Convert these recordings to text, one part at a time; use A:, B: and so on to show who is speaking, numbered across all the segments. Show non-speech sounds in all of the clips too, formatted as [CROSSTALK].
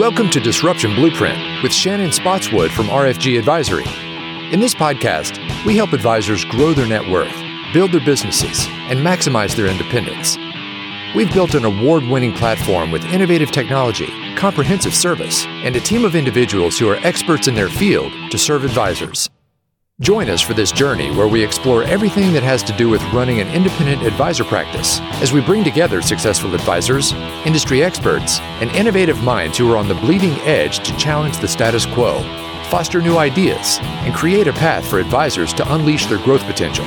A: Welcome to Disruption Blueprint with Shannon Spotswood from RFG Advisory. In this podcast, we help advisors grow their net worth, build their businesses, and maximize their independence. We've built an award winning platform with innovative technology, comprehensive service, and a team of individuals who are experts in their field to serve advisors. Join us for this journey where we explore everything that has to do with running an independent advisor practice as we bring together successful advisors, industry experts, and innovative minds who are on the bleeding edge to challenge the status quo, foster new ideas, and create a path for advisors to unleash their growth potential.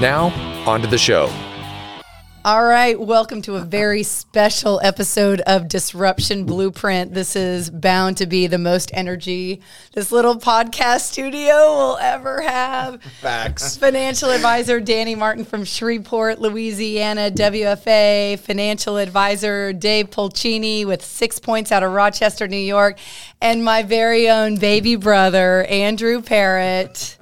A: Now, on to the show.
B: All right, welcome to a very special episode of Disruption Blueprint. This is bound to be the most energy this little podcast studio will ever have.
C: Facts.
B: Financial advisor Dany Martin from Shreveport, Louisiana, WFA. Financial advisor Dave Pulcini with six points out of Rochester, New York. And my very own baby brother, Andrew Parrott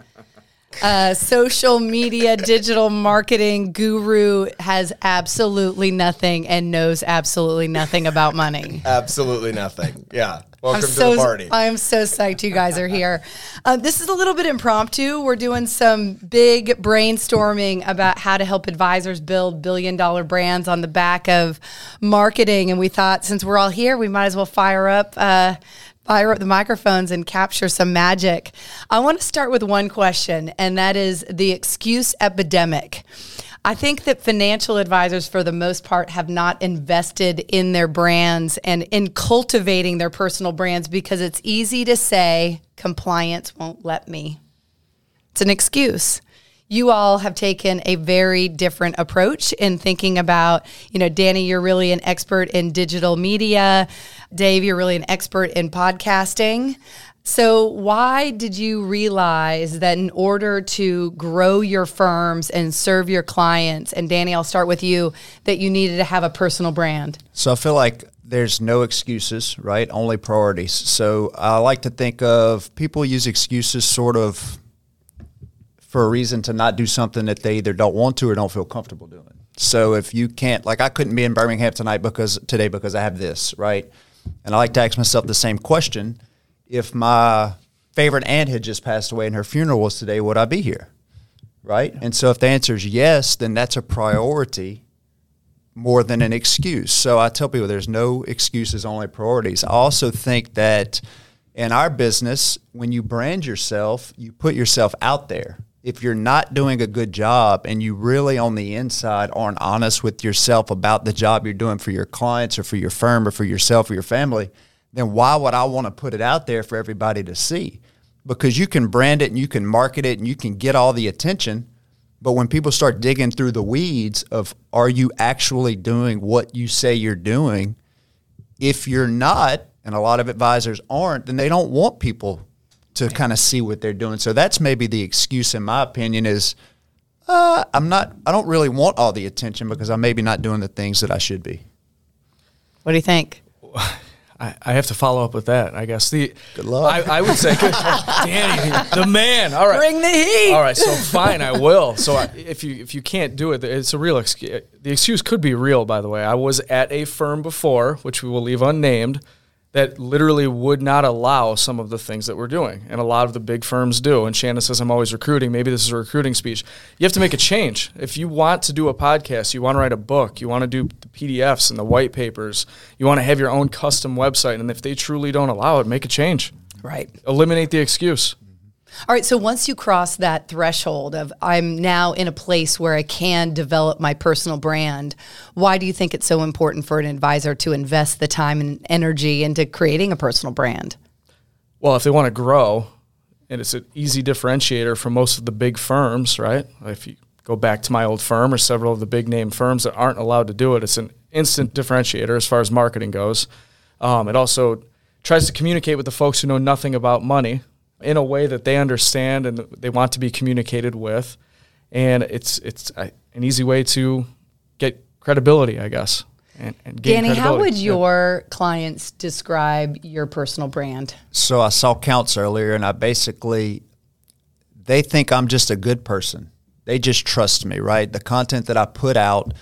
B: uh, social media digital marketing guru has absolutely nothing and knows absolutely nothing about money.
C: Absolutely nothing. Yeah. Welcome
B: I'm
C: to
B: so,
C: the party.
B: I am so psyched you guys are here. Uh, this is a little bit impromptu. We're doing some big brainstorming about how to help advisors build billion dollar brands on the back of marketing. And we thought since we're all here, we might as well fire up. Uh, fire up the microphones and capture some magic. I want to start with one question, and that is the excuse epidemic. I think that financial advisors, for the most part, have not invested in their brands and in cultivating their personal brands because it's easy to say, compliance won't let me. It's an excuse you all have taken a very different approach in thinking about, you know, Dany, you're really an expert in digital media. Dave, you're really an expert in podcasting. So, why did you realize that in order to grow your firms and serve your clients, and Dany, I'll start with you, that you needed to have a personal brand?
D: So, I feel like there's no excuses, right? Only priorities. So, I like to think of people use excuses sort of for a reason to not do something that they either don't want to or don't feel comfortable doing. So if you can't, like I couldn't be in Birmingham tonight because today because I have this, right? And I like to ask myself the same question: If my favorite aunt had just passed away and her funeral was today, would I be here? Right? And so if the answer is yes, then that's a priority more than an excuse. So I tell people there's no excuses, only priorities. I also think that in our business, when you brand yourself, you put yourself out there if you're not doing a good job and you really on the inside aren't honest with yourself about the job you're doing for your clients or for your firm or for yourself or your family, then why would I want to put it out there for everybody to see? Because you can brand it and you can market it and you can get all the attention. But when people start digging through the weeds of are you actually doing what you say you're doing? If you're not, and a lot of advisors aren't, then they don't want people to kind of see what they're doing. So that's maybe the excuse, in my opinion, is uh, I'm not. I don't really want all the attention because I'm maybe not doing the things that I should be.
B: What do you think?
E: I, I have to follow up with that. I guess the
D: good luck.
E: I, I would say, good, [LAUGHS] Dany, the man. All right,
B: bring the heat.
E: All right, so fine, I will. So I, if you if you can't do it, it's a real excuse. The excuse could be real, by the way. I was at a firm before, which we will leave unnamed that literally would not allow some of the things that we're doing. And a lot of the big firms do. And Shannon says, I'm always recruiting. Maybe this is a recruiting speech. You have to make a change. If you want to do a podcast, you want to write a book, you want to do the PDFs and the white papers, you want to have your own custom website. And if they truly don't allow it, make a change.
B: Right.
E: Eliminate the excuse.
B: All right. So once you cross that threshold of I'm now in a place where I can develop my personal brand, why do you think it's so important for an advisor to invest the time and energy into creating a personal brand?
E: Well, if they want to grow, and it's an easy differentiator from most of the big firms, right? If you go back to my old firm or several of the big name firms that aren't allowed to do it, it's an instant differentiator as far as marketing goes. Um, it also tries to communicate with the folks who know nothing about money in a way that they understand and they want to be communicated with. And it's it's a, an easy way to get credibility, I guess. And, and
B: Dany, how would your yeah. clients describe your personal brand?
D: So I saw counts earlier, and I basically they think I'm just a good person. They just trust me, right? The content that I put out,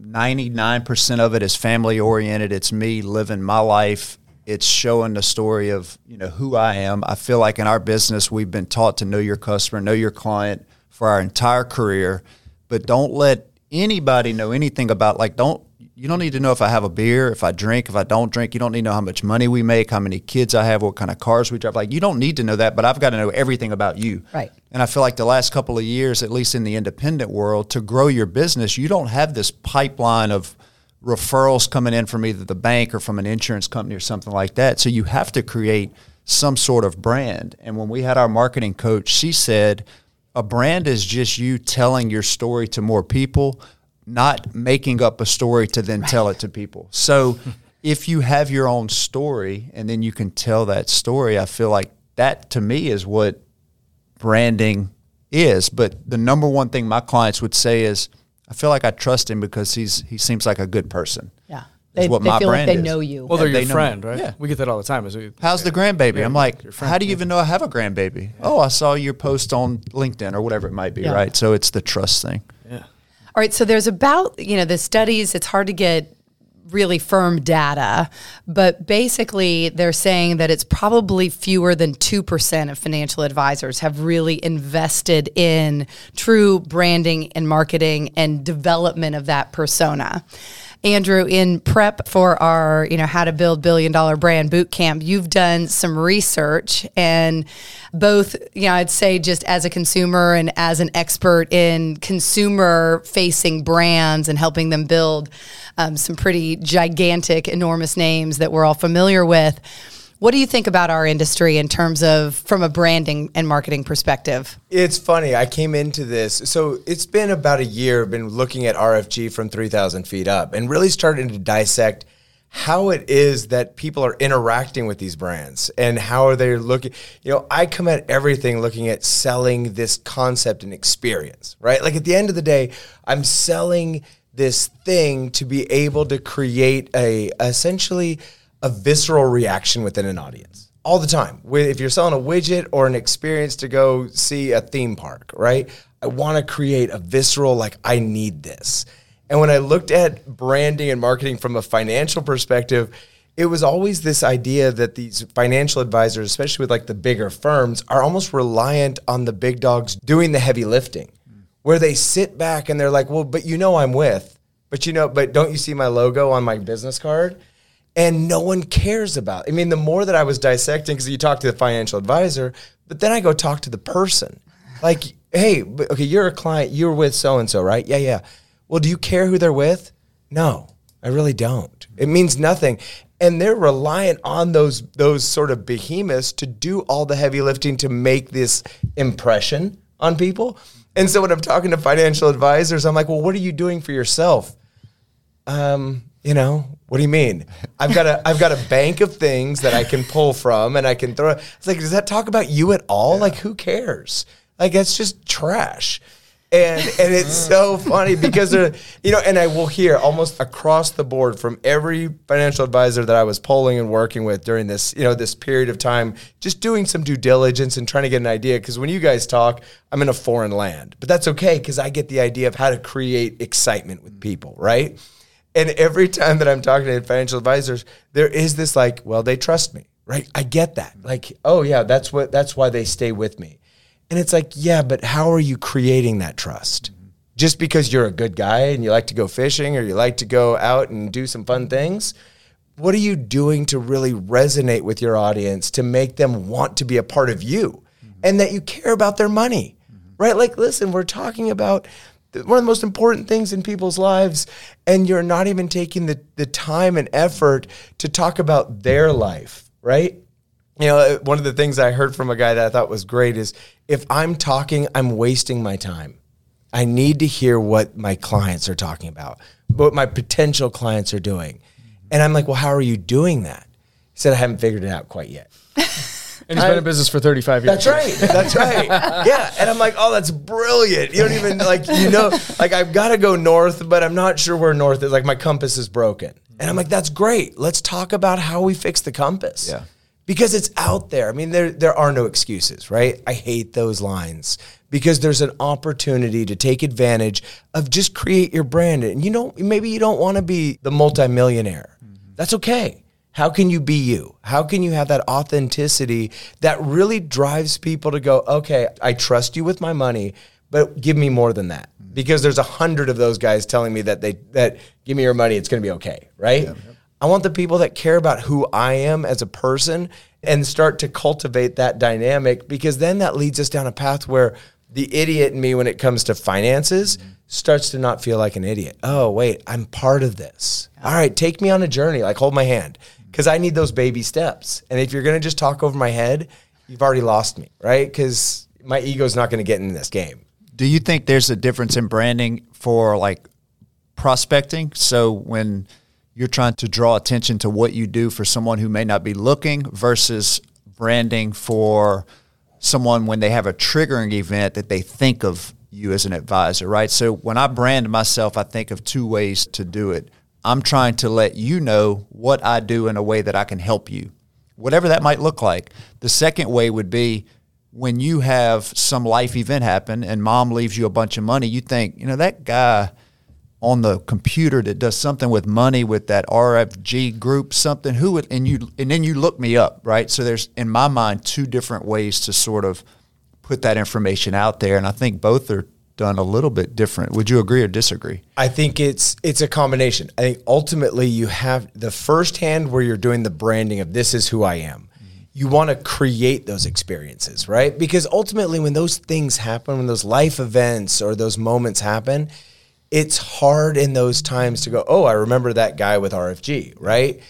D: 99% of it is family oriented. It's me living my life It's showing the story of you know who I am. I feel like in our business we've been taught to know your customer, know your client for our entire career, but don't let anybody know anything about like don't you don't need to know if I have a beer, if I drink, if I don't drink. You don't need to know how much money we make, how many kids I have, what kind of cars we drive. Like you don't need to know that, but I've got to know everything about you.
B: Right.
D: And I feel like the last couple of years, at least in the independent world, to grow your business, you don't have this pipeline of referrals coming in from either the bank or from an insurance company or something like that. So you have to create some sort of brand. And when we had our marketing coach, she said, a brand is just you telling your story to more people not making up a story to then right. tell it to people. So [LAUGHS] if you have your own story and then you can tell that story, I feel like that to me is what branding is. But the number one thing my clients would say is, I feel like I trust him because he's he seems like a good person.
B: Yeah. They, what they my feel like they is. know you.
E: Well, they're your friend, right? Yeah. We get that all the time. We,
D: How's the grandbaby? I'm like, how do you even know I have a grandbaby? Oh, I saw your post on LinkedIn or whatever it might be, yeah. right? So it's the trust thing.
E: Yeah.
B: All right, so there's about, you know, the studies, it's hard to get really firm data, but basically they're saying that it's probably fewer than 2% of financial advisors have really invested in true branding and marketing and development of that persona. Andrew, in prep for our, you know, how to build billion dollar brand boot camp, you've done some research and both, you know, I'd say just as a consumer and as an expert in consumer facing brands and helping them build um, some pretty gigantic, enormous names that we're all familiar with what do you think about our industry in terms of from a branding and marketing perspective?
C: It's funny. I came into this. So it's been about a year, I've been looking at RFG from 3,000 feet up and really starting to dissect how it is that people are interacting with these brands and how are they looking you know i come at everything looking at selling this concept and experience right like at the end of the day i'm selling this thing to be able to create a essentially a visceral reaction within an audience all the time. If you're selling a widget or an experience to go see a theme park, right? I want to create a visceral, like, I need this. And when I looked at branding and marketing from a financial perspective, it was always this idea that these financial advisors, especially with like the bigger firms, are almost reliant on the big dogs doing the heavy lifting, where they sit back and they're like, well, but you know I'm with, but you know, but don't you see my logo on my business card? And no one cares about. I mean, the more that I was dissecting, because you talk to the financial advisor, but then I go talk to the person. Like, hey, okay, you're a client, you're with so and so, right? Yeah, yeah. Well, do you care who they're with? No, I really don't. It means nothing. And they're reliant on those those sort of behemoths to do all the heavy lifting to make this impression on people. And so when I'm talking to financial advisors, I'm like, well, what are you doing for yourself? Um, you know, what do you mean? I've got a I've got a bank of things that I can pull from and I can throw. It's like, does that talk about you at all? Yeah. Like, who cares? Like, it's just trash. And and it's [LAUGHS] so funny because they're you know, and I will hear almost across the board from every financial advisor that I was polling and working with during this, you know, this period of time, just doing some due diligence and trying to get an idea. Because when you guys talk, I'm in a foreign land, but that's okay because I get the idea of how to create excitement with people, right? And every time that I'm talking to financial advisors, there is this like, well, they trust me, right? I get that. Like, oh yeah, that's what that's why they stay with me. And it's like, yeah, but how are you creating that trust? Just because you're a good guy and you like to go fishing or you like to go out and do some fun things, what are you doing to really resonate with your audience to make them want to be a part of you and that you care about their money? Right? Like, listen, we're talking about one of the most important things in people's lives and you're not even taking the, the time and effort to talk about their life right? You know uh, one of the things i heard from a guy that i thought was great is if i'm talking i'm wasting my time. I need to hear what my clients are talking about what my potential clients are doing. And i'm like well how are you doing that? He said i haven't figured it out quite yet [LAUGHS]
E: And he's been in business for 35
C: years. That's right. That's right. Yeah. And I'm like, oh, that's brilliant. You don't even like, you know, like I've got to go north, but I'm not sure where north is. Like my compass is broken. And I'm like, that's great. Let's talk about how we fix the compass.
D: Yeah.
C: Because it's out there. I mean, there there are no excuses, right? I hate those lines because there's an opportunity to take advantage of just create your brand. And you know, maybe you don't want to be the multimillionaire. Mm-hmm. That's okay How can you be you? How can you have that authenticity that really drives people to go, okay, I trust you with my money, but give me more than that? Mm-hmm. Because there's a hundred of those guys telling me that they that give me your money, it's going to be okay, right? I want the people that care about who I am as a person and start to cultivate that dynamic because then that leads us down a path where the idiot in me when it comes to finances mm-hmm. starts to not feel like an idiot. Oh, wait, I'm part of this. All right, take me on a journey, like hold my hand because I need those baby steps. And if you're going to just talk over my head, you've already lost me, right? Because my ego's not going to get in this game.
D: Do you think there's a difference in branding for like prospecting? So when you're trying to draw attention to what you do for someone who may not be looking versus branding for someone when they have a triggering event that they think of you as an advisor, right? So when I brand myself, I think of two ways to do it. I'm trying to let you know what I do in a way that I can help you, whatever that might look like. The second way would be when you have some life event happen and mom leaves you a bunch of money, you think, you know, that guy on the computer that does something with money with that RFG group, something who would, and you, and then you look me up, right? So there's, in my mind, two different ways to sort of put that information out there. And I think both are done a little bit different. Would you agree or disagree?
C: I think it's it's a combination. I think ultimately you have the first hand where you're doing the branding of this is who I am. Mm-hmm. You want to create those experiences, right? Because ultimately when those things happen, when those life events or those moments happen, it's hard in those times to go, "Oh, I remember that guy with RFG," right?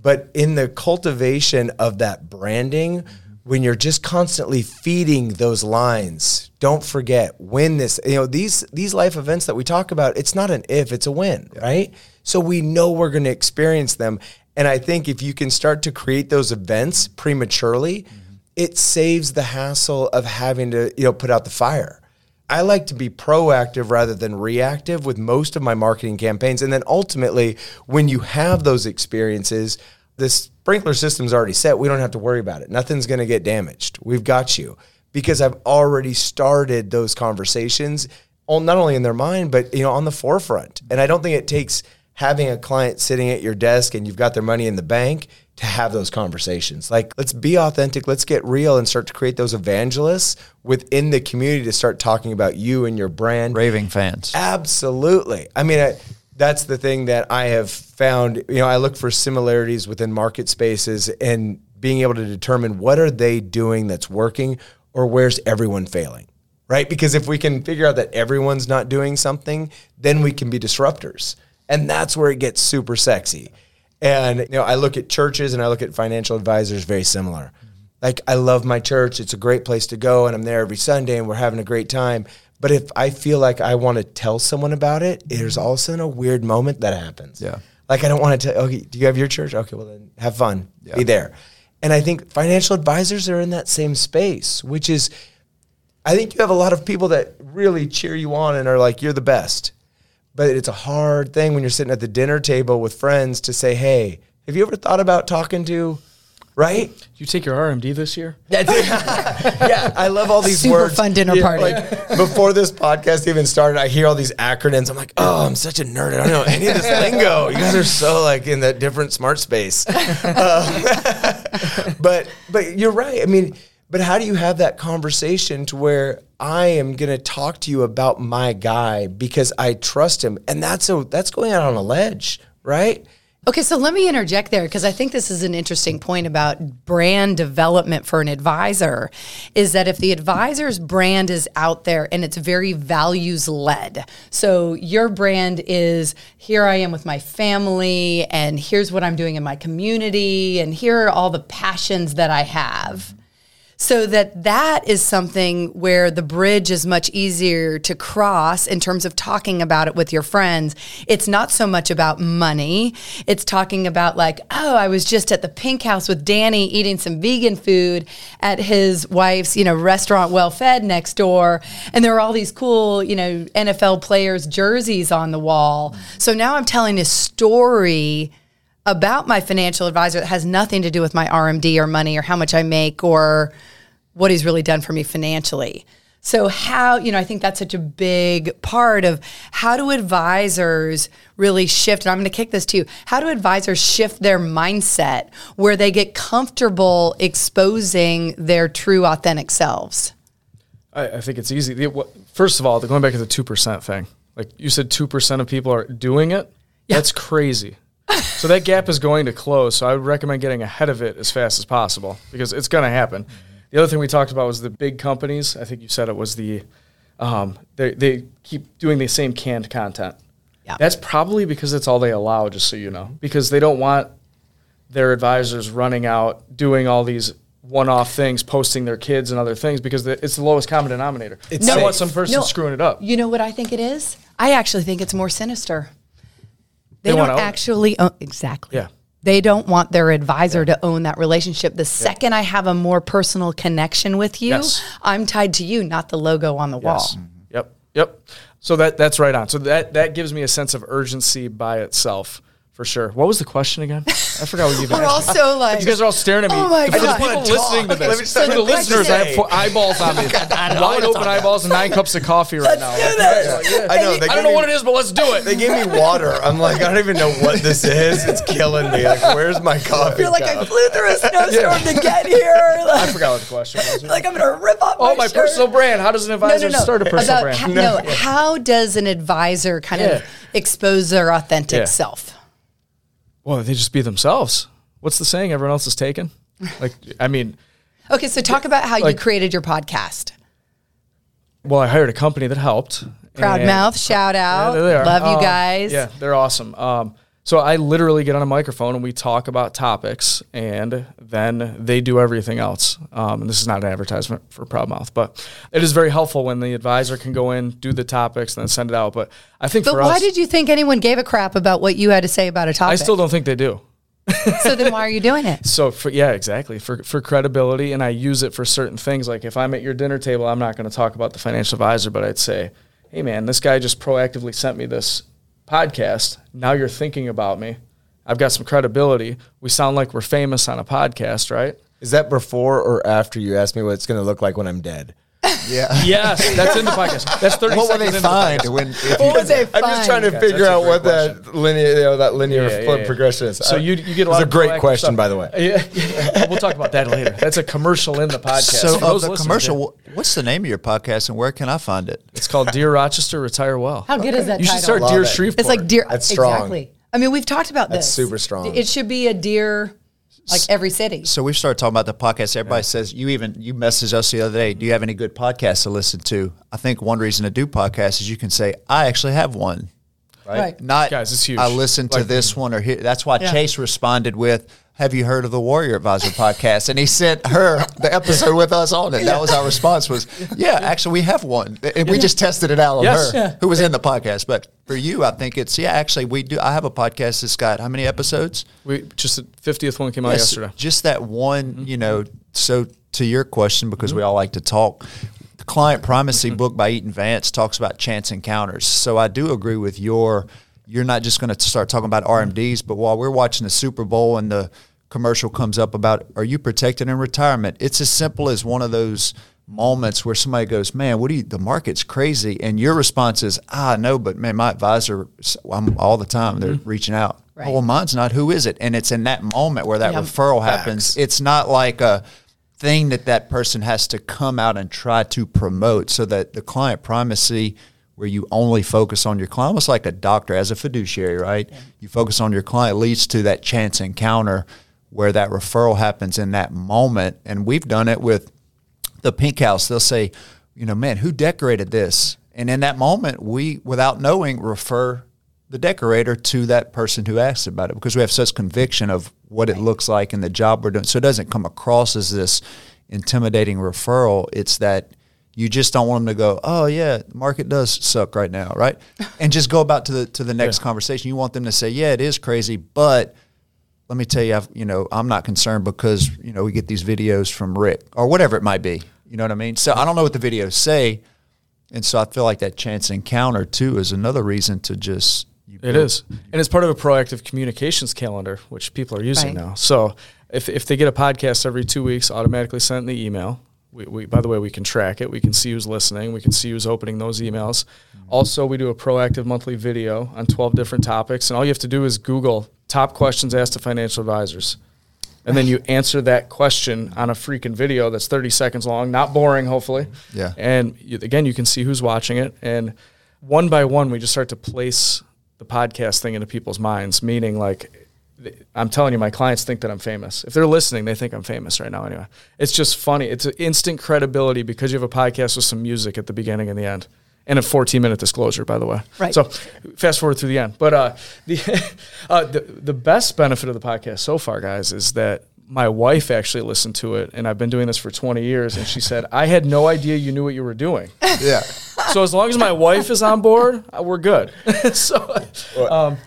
C: But in the cultivation of that branding, when you're just constantly feeding those lines don't forget when this you know these these life events that we talk about it's not an if it's a when right? So we know we're going to experience them. And i think if you can start to create those events prematurely mm-hmm. it saves the hassle of having to you know put out the fire. I like to be proactive rather than reactive with most of my marketing campaigns. And then ultimately, when you have those experiences, the sprinkler system's already set. We don't have to worry about it. Nothing's going to get damaged. We've got you because I've already started those conversations on not only in their mind but you know on the forefront. And I don't think it takes having a client sitting at your desk and you've got their money in the bank to have those conversations. Like let's be authentic, let's get real and start to create those evangelists within the community to start talking about you and your brand.
D: Raving fans.
C: Absolutely. I mean, I, that's the thing that I have found. You know, I look for similarities within market spaces and being able to determine what are they doing that's working or where's everyone failing, right? Because if we can figure out that everyone's not doing something, then we can be disruptors. And that's where it gets super sexy. And you know, I look at churches and I look at financial advisors very similar. Like I love my church. It's a great place to go and I'm there every Sunday and we're having a great time. But if I feel like I want to tell someone about it, there's all of a sudden a weird moment that happens.
D: Yeah.
C: Like I don't want to tell. Okay, do you have your church? Okay, well then have fun. Yeah. Be there. And I think financial advisors are in that same space, which is, I think you have a lot of people that really cheer you on and are like, you're the best. But it's a hard thing when you're sitting at the dinner table with friends to say, hey, have you ever thought about talking to, right?
E: You take your RMD this year? [LAUGHS] [LAUGHS]
C: yeah, I love all these
B: Super
C: words.
B: fun dinner
C: Yeah,
B: party.
C: Like before this podcast even started, I hear all these acronyms. I'm like, oh, I'm such a nerd. I don't know any of this lingo. You guys are so like in that different smart space. Um, [LAUGHS] but but you're right. I mean, but how do you have that conversation to where I am going to talk to you about my guy because I trust him, and that's a that's going out on a ledge, right?
B: Okay, so let me interject there because I think this is an interesting point about brand development for an advisor is that if the advisor's brand is out there and it's very values led. So your brand is here I am with my family and here's what I'm doing in my community and here are all the passions that I have so that that is something where the bridge is much easier to cross in terms of talking about it with your friends. It's not so much about money. It's talking about like oh i was just at the pink house with dany eating some vegan food at his wife's you know restaurant well fed next door. And there were all these cool you know nfl players jerseys on the wall. So now i'm telling a story about my financial advisor that has nothing to do with my RMD or money or how much I make or what he's really done for me financially. So how, you know, I think that's such a big part of how do advisors really shift, and I'm going to kick this to you. How do advisors shift their mindset where they get comfortable exposing their true authentic selves?
E: I, I think it's easy. First of all, the- going back to the two percent thing, like you said, two percent of people are doing it. That's crazy. So that gap is going to close. So I would recommend getting ahead of it as fast as possible because it's going to happen. The other thing we talked about was the big companies. I think you said it was the um, they they keep doing the same canned content.
B: Yeah.
E: That's probably because it's all they allow. Just so you know, because they don't want their advisors running out doing all these one-off things, posting their kids and other things because it's the lowest common denominator.
C: It's
E: I
C: safe.
E: want some person
B: No.
E: screwing it up.
B: You know what I think it is? I actually think it's more sinister. They,
E: They
B: don't actually own, exactly.
E: Yeah.
B: They don't want their advisor to own that relationship. The second I have a more personal connection with you,
E: Yes.
B: I'm tied to you, not the logo on the wall.
E: Yes. Yep. Yep. So that that's right on. So that that gives me a sense of urgency by itself. For sure. What was the question again? I forgot what you even [LAUGHS]
B: We're also like,
E: You guys are all staring at me.
B: Oh my
E: For the
B: God.
E: people
C: I just
E: listening to
C: wanna. Let me
E: this,
C: just-
E: for the
C: let me
E: listeners, I have four [LAUGHS] eyeballs on me. Wide open eyeballs and nine cups of coffee right now.
C: I know. They
E: I don't know
C: me-
E: what it is, but let's do it.
C: They gave me water. I'm like, I don't even know what this is. It's killing me. Like, where's my [LAUGHS] coffee?
B: I
C: coffee?
B: feel like I flew through a snowstorm to get here.
E: I forgot what the question was.
B: like I'm gonna rip off
E: Oh, my
B: shirt.
E: personal brand. How does an advisor
B: no, no.
E: start a personal
B: About
E: brand?
B: ho- no, how does an advisor kind of expose their authentic self?
E: Well, they just be themselves. What's the saying? Everyone else is taken. Like, I mean, [LAUGHS]
B: Okay, so talk about how you created your podcast.
E: well, I hired a company that helped.
B: Proudmouth, shout out.
E: Yeah, there they are.
B: Love you
E: Um,
B: guys.
E: Yeah, they're awesome. Um, so I literally get on a microphone and we talk about topics, and then they do everything else. Um, and this is not an advertisement for Proudmouth, but it is very helpful when the advisor can go in, do the topics, and then send it out. But I think
B: But
E: for
B: why
E: us,
B: did you think anyone gave a crap about what you had to say about a topic?
E: I still don't think they do.
B: so then why are you doing it? [LAUGHS]
E: So for yeah, exactly for for credibility, and I use it for certain things. Like if I'm at your dinner table, I'm not going to talk about the financial advisor, but I'd say, "Hey, man, this guy just proactively sent me this podcast. Now you're thinking about me. I've got some credibility. We sound like we're famous on a podcast, right?
C: Is that before or after you asked me what it's going to look like when I'm dead?
D: Yeah. [LAUGHS]
E: Yes, that's in the podcast. That's thirty
D: what will
E: seconds
D: they
E: into the
D: find when if
B: What would they
C: I'm just trying to figure
E: that's
C: out
E: great
C: what that linear, you know, that linear
E: Yeah, yeah,
C: flip
E: yeah.
C: progression is.
E: So you you get a lot
C: was a
E: of
C: great question,
E: stuff.
C: by the way.
E: Yeah, yeah. [LAUGHS] we'll talk about that later. That's a commercial in the podcast.
D: So
E: For
D: of the commercial,
E: yeah.
D: what's the name of your podcast and where can I find it?
E: It's called Dear Rochester, Retire Well.
B: How good is that
E: You should
B: title?
E: start
C: Love
E: Dear
C: it.
E: Shreveport.
B: It's like deer.
C: That's strong.
B: Exactly. I mean, we've talked about
C: That's
B: this.
C: super strong.
B: It should be a deer, like every city.
D: So we've started talking about the podcast. Everybody says you even you messaged us the other day. Do you have any good podcasts to listen to? I think one reason to do podcasts is you can say I actually have one. Right.
B: Right.
D: Not
E: Guys, it's huge.
D: I listened to
E: Like-
D: this one or here. That's why
B: Yeah.
D: Chase responded with, "Have you heard of the Warrior Advisor podcast?" And he sent her the episode with us on it. That was our response. Was yeah, actually we have one, and we just tested it out on
E: Yes.
D: her,
E: Yeah.
D: who was in the podcast. But for you, I think it's yeah. Actually, we do. I have a podcast that's got how many episodes?
E: We just the fiftieth one came out
D: Yes,
E: yesterday.
D: Just that one, mm-hmm. you know. So to your question, because we all like to talk, the client primacy mm-hmm. book by Eaton Vance talks about chance encounters. So I do agree with your. You're not just going to start talking about RMDs, but while we're watching the Super Bowl and the commercial comes up about are you protected in retirement, it's as simple as one of those moments where somebody goes, "Man, what do you? The market's crazy," and your response is, "Ah, no, but man, my advisor, I'm all the time they're reaching out.
B: Right.
D: Oh, well, mine's not. Who is it? And it's in that moment where that
B: Yeah.
D: referral happens. It's not like a thing that that person has to come out and try to promote. So that the client primacy, where you only focus on your client, almost like a doctor as a fiduciary, right? You focus on your client leads to that chance encounter where that referral happens in that moment. And we've done it with the pink house. They'll say you know man who decorated this? And in that moment we without knowing refer the decorator to that person who asked about it because we have such conviction of what it looks like and the job we're doing. So it doesn't come across as this intimidating referral. It's that you just don't want them to go oh yeah the market does suck right now right? [LAUGHS] And just go about to the to the next
E: Yeah.
D: conversation. You want them to say yeah it is crazy but let me tell you, I've, you know, I'm not concerned because, you know, we get these videos from Rick or whatever it might be. You know what I mean? So I don't know what the videos say. And so I feel like that chance encounter too is another reason to just. You
E: It is, and it's part of a proactive communications calendar, which people are using
B: Right.
E: now. So if if they get a podcast every two weeks, automatically sent in the email. We, we, by the way, we can track it. We can see who's listening. We can see who's opening those emails. Mm-hmm. Also, we do a proactive monthly video on 12 different topics. And all you have to do is Google top questions asked to financial advisors. And then you [LAUGHS] answer that question on a freaking video that's 30 seconds long, not boring, hopefully.
D: Yeah.
E: And you, again, you can see who's watching it. And one by one, we just start to place the podcast thing into people's minds, meaning like, I'm telling you, my clients think that I'm famous. If they're listening, they think I'm famous right now. Anyway, it's just funny. It's instant credibility because you have a podcast with some music at the beginning and the end, and a 14 minute disclosure, by the way.
B: Right.
E: So, fast forward through the end. But uh, the [LAUGHS] uh, the the best benefit of the podcast so far, guys, is that my wife actually listened to it, and I've been doing this for 20 years, and she [LAUGHS] said I had no idea you knew what you were doing.
C: Yeah.
E: so as long as my wife is on board, uh, we're good. [LAUGHS] so. Um,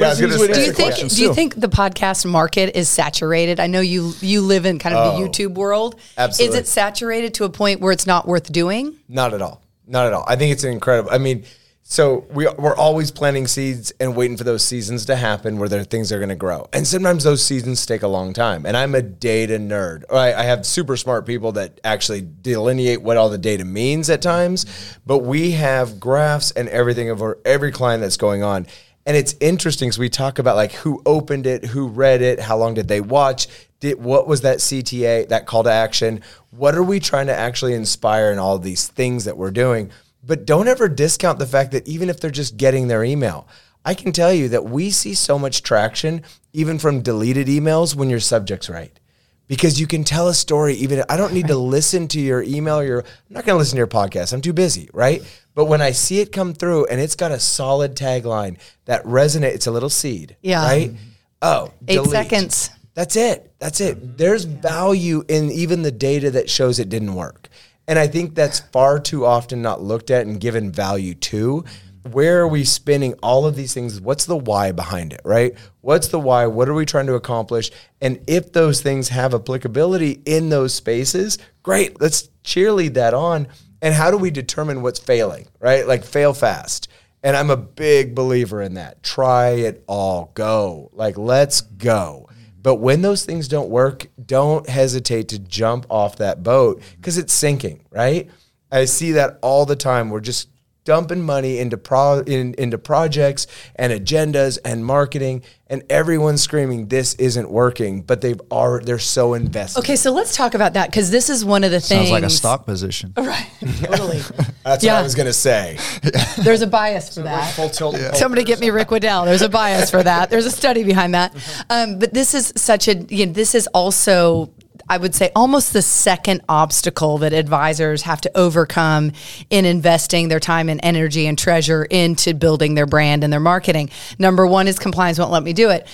C: Yeah, I
E: but
C: was
E: it's
C: gonna
E: easy way to
C: say-
B: Do you think
E: questions,
B: do you think the podcast market is saturated? I know you you live in kind of the
C: Oh,
B: YouTube world.
C: absolutely.
B: Is it saturated to a point where it's not worth doing?
C: Not at all. Not at all. I think it's incredible. I mean, so we we're always planting seeds and waiting for those seasons to happen where there things are going to grow. And sometimes those seasons take a long time. And I'm a data nerd. I, I have super smart people that actually delineate what all the data means at times. But we have graphs and everything of our, every client that's going on. And it's interesting because we talk about like who opened it, who read it, how long did they watch, did what was that CTA, that call to action? What are we trying to actually inspire in all these things that we're doing? But don't ever discount the fact that even if they're just getting their email, I can tell you that we see so much traction even from deleted emails when your subject's right. Because you can tell a story even I don't need to listen to your email or your I'm not going to listen to your podcast. I'm too busy, right? But when I see it come through and it's got a solid tagline that resonates, it's a little seed,
B: Yeah.
C: right? Mm-hmm. Oh,
B: Eight
C: delete.
B: seconds.
C: That's it. That's it. Mm-hmm. There's value in even the data that shows it didn't work. And I think that's far too often not looked at and given value to. Mm-hmm. Where are we spinning all of these things? What's the why behind it, right? What's the why? What are we trying to accomplish? And if those things have applicability in those spaces, great. Let's cheerlead that on. And how do we determine what's failing, right? Like fail fast. And I'm a big believer in that. Try it all. Go. Like, let's go. But when those things don't work, don't hesitate to jump off that boat because it's sinking, right? I see that all the time. We're just dumping money into pro in, into projects and agendas and marketing, and everyone's screaming this isn't working, but they've already they're so invested.
B: Okay, so let's talk about that because this is one of the things.
D: Sounds like a stock position. [LAUGHS]
B: Right. [LAUGHS] Totally.
C: That's
B: Yeah.
C: what I was gonna say. [LAUGHS]
B: There's a bias for that.
E: Full tilt.
B: Somebody get me Rick Waddell. There's a bias for that. There's a study behind that. Um, but this is such a, you know, this is also, I would say, almost the second obstacle that advisors have to overcome in investing their time and energy and treasure into building their brand and their marketing. Number one is compliance won't let me do it.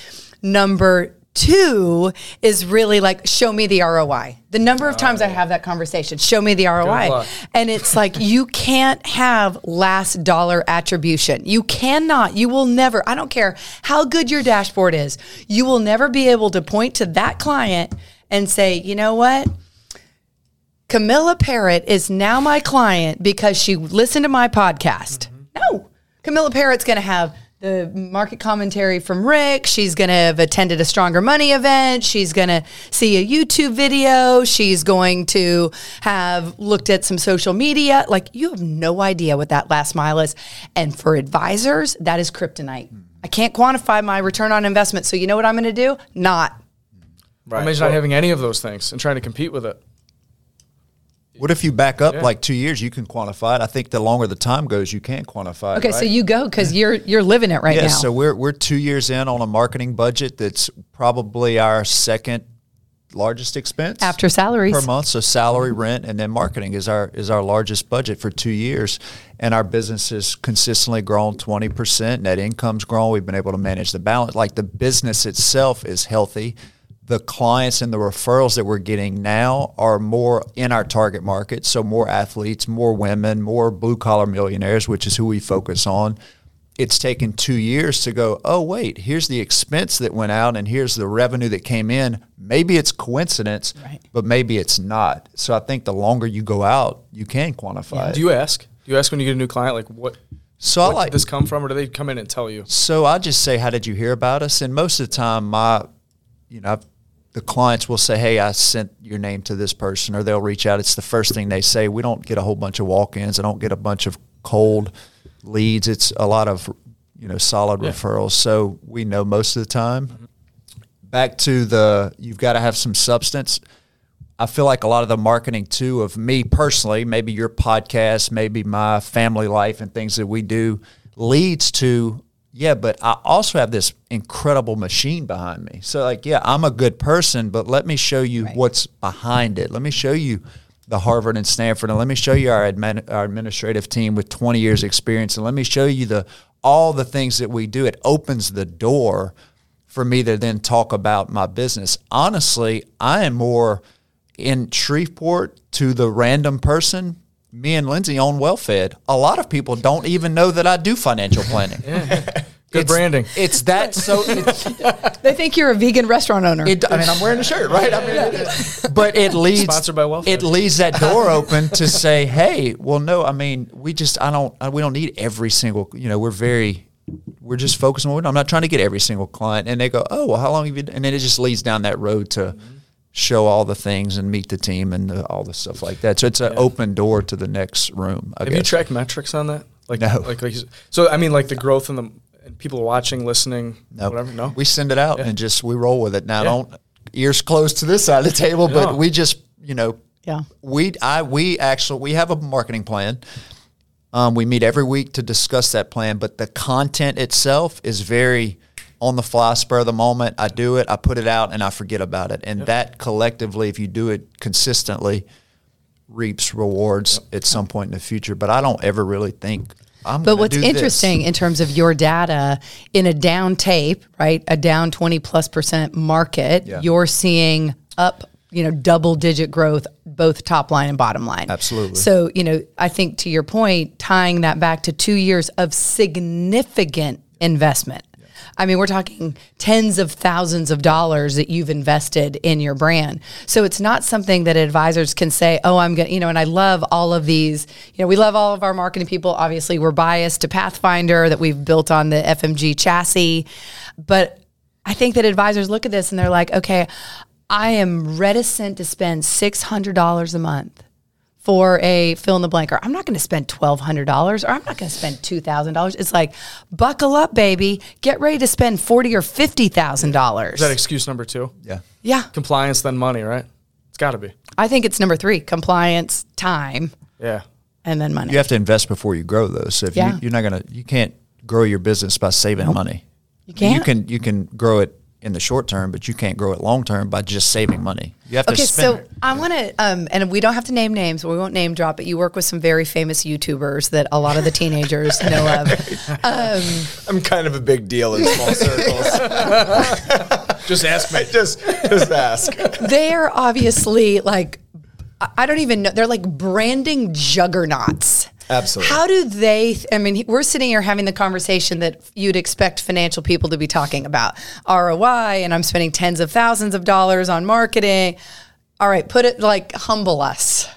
B: Number two is really like show me the ROI. The number of oh, times I have that conversation, show me the ROI. And it's like you can't have last dollar attribution. You cannot, you will never, I don't care how good your dashboard is, you will never be able to point to that client and say, you know what? Camilla Parrott is now my client because she listened to my podcast. Mm-hmm. No, Camilla Parrott's going to have the market commentary from Rick. She's going to have attended a Stronger Money event. She's going to see a YouTube video. She's going to have looked at some social media. Like, you have no idea what that last mile is. And for advisors, that is kryptonite. Mm-hmm. I can't quantify my return on investment. So, you know what I'm going to do? Not.
C: Right.
E: Imagine not having any of those things and trying to compete with it.
D: What if you back up
E: Yeah.
D: like two years? You can quantify it. I think the longer the time goes, you can quantify it.
B: Okay, so you go because you're you're living it right now.
D: yeah,
B: now.
D: so we're we're two years in on a marketing budget that's probably our second largest expense
B: After salaries.
D: per month. So salary, mm-hmm. rent, and then marketing is our is our largest budget for two years. And our business has consistently grown twenty percent. Net income's grown. We've been able to manage the balance. Like the business itself is healthy. The clients and the referrals that we're getting now are more in our target market. So more athletes, more women, more blue collar millionaires, which is who we focus on it's taken two years to go, oh, wait, here's the expense that went out and here's the revenue that came in. Maybe it's coincidence,
B: Right.
D: but maybe it's not. So I think the longer you go out, you can quantify
E: Do
D: it.
E: you ask? Do you ask when you get a new client, like what?
D: So I like
E: did this come from, or do they come in and tell you?
D: So I just say, how did you hear about us? And most of the time, my, you know, I've, the clients will say, "Hey, I sent your name to this person," or they'll reach out. It's the first thing they say. We don't get a whole bunch of walk-ins. I don't get a bunch of cold leads. It's a lot of you know solid
E: Yeah.
D: referrals. So we know most of the time. Back to the you've got to have some substance. I feel like a lot of the marketing too of me personally, maybe your podcast, maybe my family life and things that we do leads to yeah, but I also have this incredible machine behind me. So like, yeah, I'm a good person, but let me show you what's behind it. Let me show you the Harvard and Stanford, and let me show you our, admin, our administrative team with 20 years experience, and let me show you the all the things that we do. It opens the door for me to then talk about my business. Honestly, I am more in Shreveport to the random person. Me and Lindsay own WellFed. A lot of people don't even know that I do financial planning.
E: Good [LAUGHS]
D: It's-
E: branding.
D: It's that so. [LAUGHS] It's,
B: They think you're a vegan restaurant owner.
D: it, I mean, I'm wearing a shirt, right? I mean, it- but it [LAUGHS] leads
E: Sponsored by WellFed.
D: It leaves that door open to say, "Hey, well, no, I mean, we just, I don't, we don't need every single, you know, we're very, we're just focusing on. I'm not trying to get every single client." And they go, "Oh, well, how long have you?" And then it just leads down that road to mm-hmm. Show all the things and meet the team and the, all the stuff like that. So it's an open door to the next room. I
E: Have you tracked metrics on that? Like
D: No.
E: Like, like so I mean like the growth in the and people watching, listening,
D: No,
E: whatever. No.
D: We send it out
E: Yeah.
D: and just we roll with it. Now,
E: Yeah.
D: don't ears closed to this side of the table, but
E: No.
D: we just you know,
B: Yeah.
D: we I we actually we have a marketing plan. Um, we meet every week to discuss that plan, but the content itself is very on the fly, spur of the moment. I do it, I put it out, and I forget about it. And that collectively, if you do it consistently, reaps rewards at some point in the future. But I don't ever really think. I'm
B: But what's
D: do this.
B: interesting in terms of your data in a down tape, right? A down 20 plus percent market,
D: Yeah.
B: you're seeing up, you know, double digit growth, both top line and bottom line.
D: Absolutely.
B: So, you know, I think to your point, tying that back to two years of significant investment. I mean, we're talking tens of thousands of dollars that you've invested in your brand. So it's not something that advisors can say, oh, I'm going to, you know, and I love all of these, you know, we love all of our marketing people. Obviously, we're biased to Pathfinder that we've built on the FMG chassis. But I think that advisors look at this and they're like, okay, I am reticent to spend $600 a month for a fill in the blank, or I'm not going to spend twelve hundred dollars, or I'm not going to spend two thousand dollars. It's like, buckle up, baby, get ready to spend forty or fifty thousand dollars.
E: Is that excuse number two?
D: Yeah.
B: Yeah,
E: Compliance then money, right? It's got to be.
B: I think it's number three: compliance, time,
E: Yeah.
B: and then money.
D: You have to invest before you grow though. So if
B: Yeah.
D: you, you're not gonna, you can't grow your business by saving money. You
B: can't.
D: You can you can grow it in the short term, but you can't grow it long term by just saving money. You have to spend.
B: Okay, so I want to, um, and we don't have to name names. We won't name drop, but you work with some very famous YouTubers that a lot of the teenagers know of. [LAUGHS]
C: I'm kind of a big deal in small [LAUGHS] circles.
E: Just ask me. [LAUGHS]
C: just, just ask.
B: They're obviously like, I- I don't even know. They're like branding juggernauts.
C: Absolutely.
B: How do they? I mean, we're sitting here having the conversation that you'd expect financial people to be talking about ROI, and I'm spending tens of thousands of dollars on marketing. All right, put it like humble us.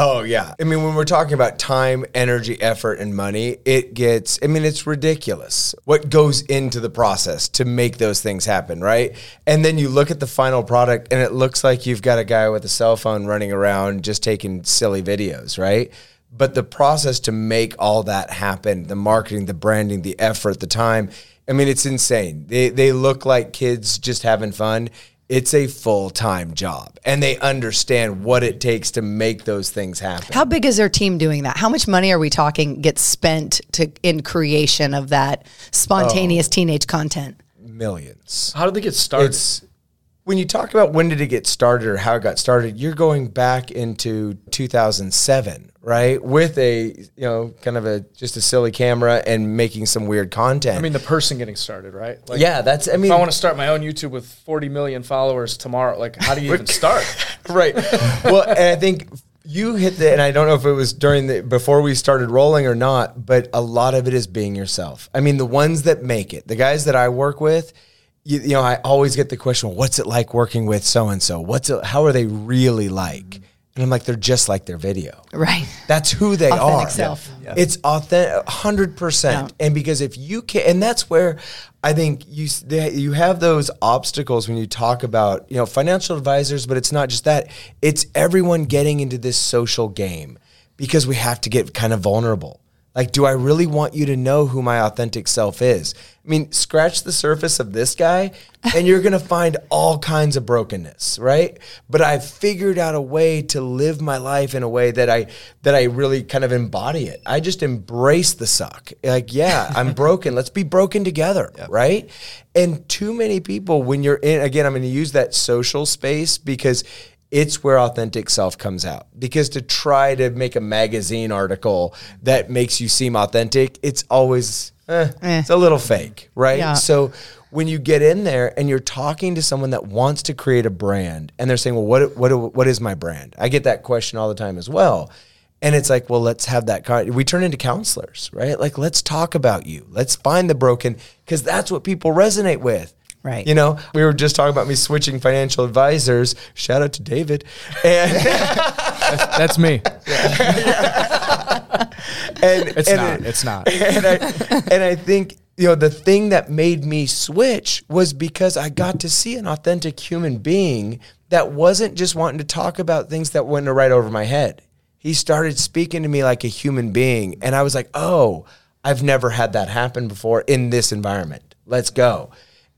C: Oh yeah. I mean, when we're talking about time, energy, effort, and money, it gets. I mean, it's ridiculous what goes into the process to make those things happen, right? And then you look at the final product, and it looks like you've got a guy with a cell phone running around just taking silly videos, right? But the process to make all that happen, the marketing, the branding, the effort, the time, I mean, it's insane. They they look like kids just having fun. It's a full time job, and they understand what it takes to make those things happen.
B: How big is their team doing that? How much money are we talking gets spent to in creation of that spontaneous oh. teenage content?
C: Millions.
E: How did they get started?
C: It's when you talk about when did it get started or how it got started, you're going back into 2007, right? With a, you know, kind of a just a silly camera and making some weird content.
E: I mean, the person getting started, right? Like,
C: yeah, that's I mean
E: If I want to start my own YouTube with 40 million followers tomorrow, like, how do you even start? [LAUGHS]
C: right. Well, and I think you hit the, and I don't know if it was during the before we started rolling or not, but a lot of it is being yourself. I mean, the ones that make it, the guys that I work with, you, you know, I always get the question, "What's it like working with so and so? What's it? How are they really like?" And I'm like, they're just like their video.
B: Right.
C: That's who they
B: Authentic
C: are.
B: self.
D: Yeah.
C: It's authentic, hundred percent. And because if you can, and that's where I think you they, you have those obstacles when you talk about you know financial advisors, but it's not just that. It's everyone getting into this social game because we have to get kind of vulnerable. Like, do I really want you to know who my authentic self is? I mean, scratch the surface of this guy, and you're gonna [LAUGHS] find all kinds of brokenness, right? But I've figured out a way to live my life in a way that I that I really kind of embody it. I just embrace the suck. Like, yeah, I'm [LAUGHS] broken. Let's be broken together, right? And too many people, when you're in, again, I'm gonna use that social space because it's where authentic self comes out. Because to try to make a magazine article that makes you seem authentic, it's always eh,
B: Eh.
C: it's a little fake, right?
B: Yeah.
C: So when you get in there and you're talking to someone that wants to create a brand, and they're saying, "Well, what what what is my brand?" I get that question all the time as well. And it's like, well, let's have that. Con- we turn into counselors, right? Like, let's talk about you. Let's find the broken, because that's what people resonate with.
B: Right.
C: You know, we were just talking about me switching financial advisors. Shout out to David. And [LAUGHS]
E: That's me. [LAUGHS]
C: and
E: It's
C: and
E: not.
C: it-
E: It's not.
C: and I and I think you know the thing that made me switch was because I got to see an authentic human being that wasn't just wanting to talk about things that went right over my head. He started speaking to me like a human being, and I was like, "Oh, I've never had that happen before in this environment. Let's go."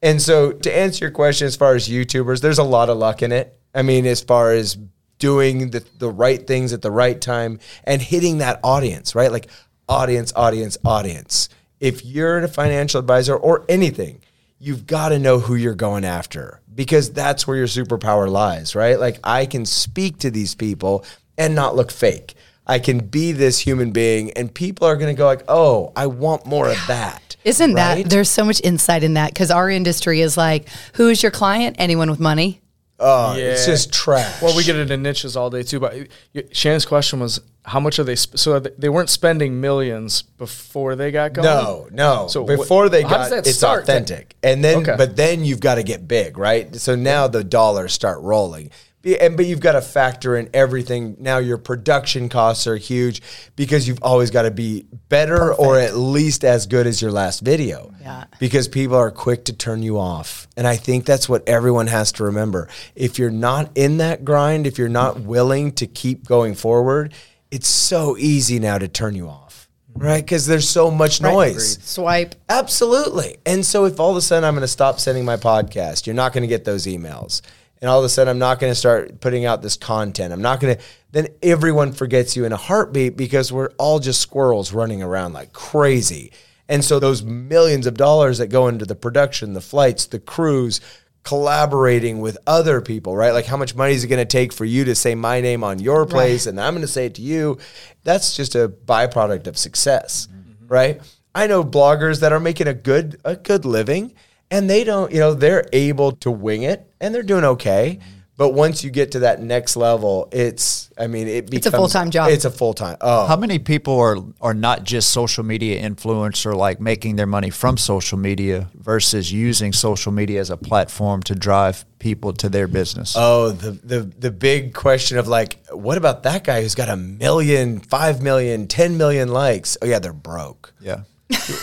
C: And so, to answer your question, as far as YouTubers, there's a lot of luck in it. I mean, as far as doing the, the right things at the right time and hitting that audience, right? Like audience, audience, audience. If you're a financial advisor or anything, you've got to know who you're going after because that's where your superpower lies, right? Like I can speak to these people and not look fake. I can be this human being and people are going to go like, "Oh, I want more of that."
B: Isn't
C: right?
B: that there's so much insight in that because our industry is like, who is your client? Anyone with money.
C: Oh, it's just trash.
E: Well, we get it in niches all day too. But Shannon's question was, how much are they? Sp- so they weren't spending millions before they got going.
C: No, no.
E: So
C: So
E: what-
C: before they got, it's
E: start then?
C: authentic, and then
E: Okay.
C: but then you've got to get big, right? So now the dollars start rolling, Be- and but you've got to factor in everything. Now your production costs are huge because you've always got to be better or at least as good as your last video.
B: Yeah.
C: Because people are quick to turn you off, and I think that's what everyone has to remember. If you're not in that grind, if you're not willing to keep going forward, it's so easy now to turn you off. Right, because there's so much noise.
B: Swipe.
C: Absolutely. And so if all of a sudden I'm going to stop sending my podcast, you're not going to get those emails. And all of a sudden I'm not going to start putting out this content. I'm not going to then everyone forgets you in a heartbeat because we're all just squirrels running around like crazy. And so those millions of dollars that go into the production, the flights, the crews, collaborating with other people, right? Like how much money is it going to take for you to say my name on your place and I'm going to say it to you? That's just a byproduct of success, mm-hmm. right? I know bloggers that are making a good a good living and they don't, you know, they're able to wing it and they're doing okay. But once you get to that next level, it's I mean, it becomes
B: a full-time job.
C: It's a full time. Oh,
D: How many people are are not just social media influencer, like making their money from social media versus using social media as a platform to drive people to their business?
C: Oh, the the the big question of like, what about that guy who's got a million, five million, ten million likes? Oh yeah, they're broke.
D: yeah.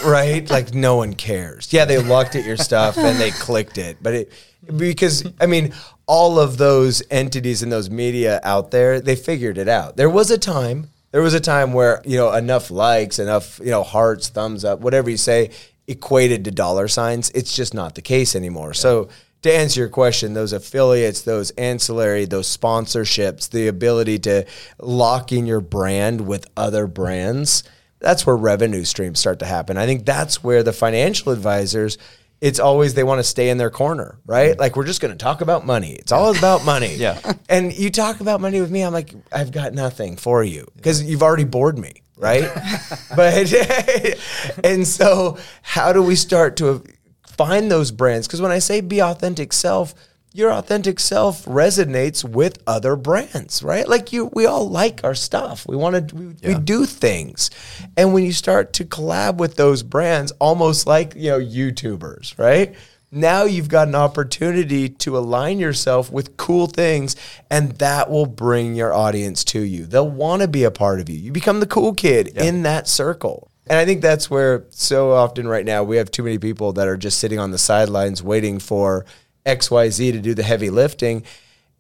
C: right? Like no one cares. Yeah, they looked at your stuff and they clicked it, but it because I mean, all of those entities and those media out there, they figured it out. There was a time, there was a time where you know enough likes, enough you know hearts, thumbs up, whatever you say, equated to dollar signs. It's just not the case anymore. So. To answer your question, those affiliates, those ancillary, those sponsorships, the ability to lock in your brand with other brands, that's where revenue streams start to happen. I think that's where the financial advisors, it's always they want to stay in their corner, right? Like we're just going to talk about money. It's all about money. [LAUGHS]
D: Yeah.
C: And you talk about money with me, I'm like, I've got nothing for you because you've already bored me, right? [LAUGHS] but [LAUGHS] and so how do we start to find those brands? Because when I say be authentic self, your authentic self resonates with other brands, right? Like you, we all like our stuff. We want to, we, we do things, and when you start to collab with those brands, almost like you know YouTubers, right? Now you've got an opportunity to align yourself with cool things, and that will bring your audience to you. They'll want to be a part of you. You become the cool kid in that circle. And I think that's where so often right now we have too many people that are just sitting on the sidelines waiting for XYZ to do the heavy lifting.